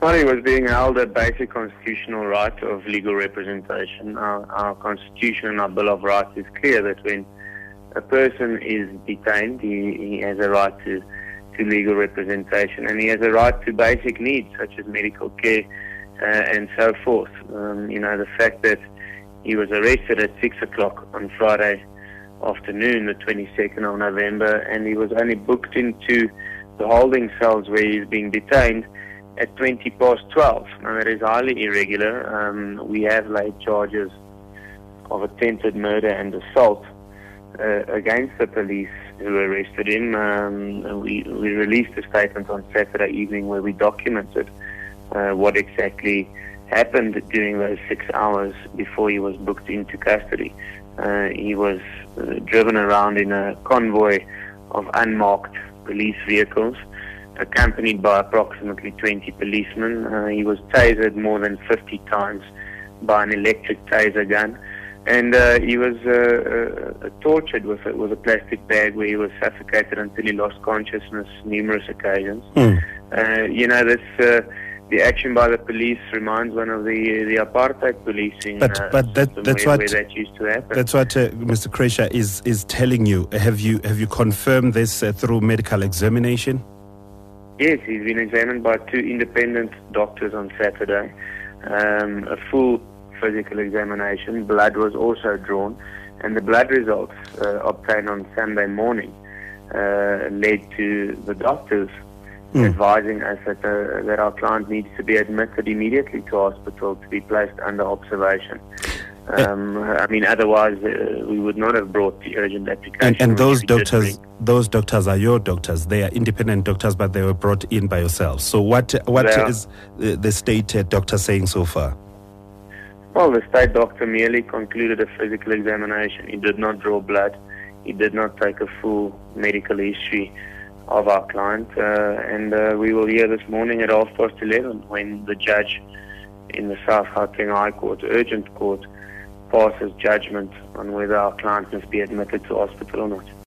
He was being held a basic constitutional right of legal representation. Our, our Constitution and our Bill of Rights is clear that when a person is detained, he, he has a right to, to legal representation and he has a right to basic needs such as medical care uh, and so forth. Um, you know, the fact that he was arrested at 6 o'clock on Friday afternoon, the 22nd of November, and he was only booked into the holding cells where he's being detained at 20 past 12. Now, that is highly irregular. Um, we have laid charges of attempted murder and assault uh, against the police who arrested him. Um, we, we released a statement on Saturday evening where we documented uh, what exactly happened during those six hours before he was booked into custody. Uh, he was uh, driven around in a convoy of unmarked police vehicles accompanied by approximately 20 policemen. Uh, he was tasered more than 50 times by an electric taser gun. And uh, he was uh, uh, tortured with a, with a plastic bag where he was suffocated until he lost consciousness numerous occasions. Mm. you know, this uh, the action by the police reminds one of the the apartheid policing. But uh, but that, that's where, what where that used to happen. that's what uh, Mr. Krejcir is is telling you. Have you have you confirmed this uh, through medical examination? Yes, he's been examined by two independent doctors on Saturday. Um, a full physical examination. Blood was also drawn, and the blood results uh, obtained on Sunday morning uh, led to the doctors Mm. advising us that, uh, that our client needs to be admitted immediately to hospital to be placed under observation. Um, I mean, otherwise uh, we would not have brought the urgent application. And and those doctors those doctors are your doctors. They are independent doctors, but they were brought in by yourselves. So what what is the state uh, doctor saying so far? Well, the state doctor merely concluded a physical examination. He did not draw blood. He did not take a full medical history of our client. Uh, and uh, we will hear this morning at half past 11 when the judge in the South Gauteng High Court, urgent court, passes judgment on whether our client must be admitted to hospital or not.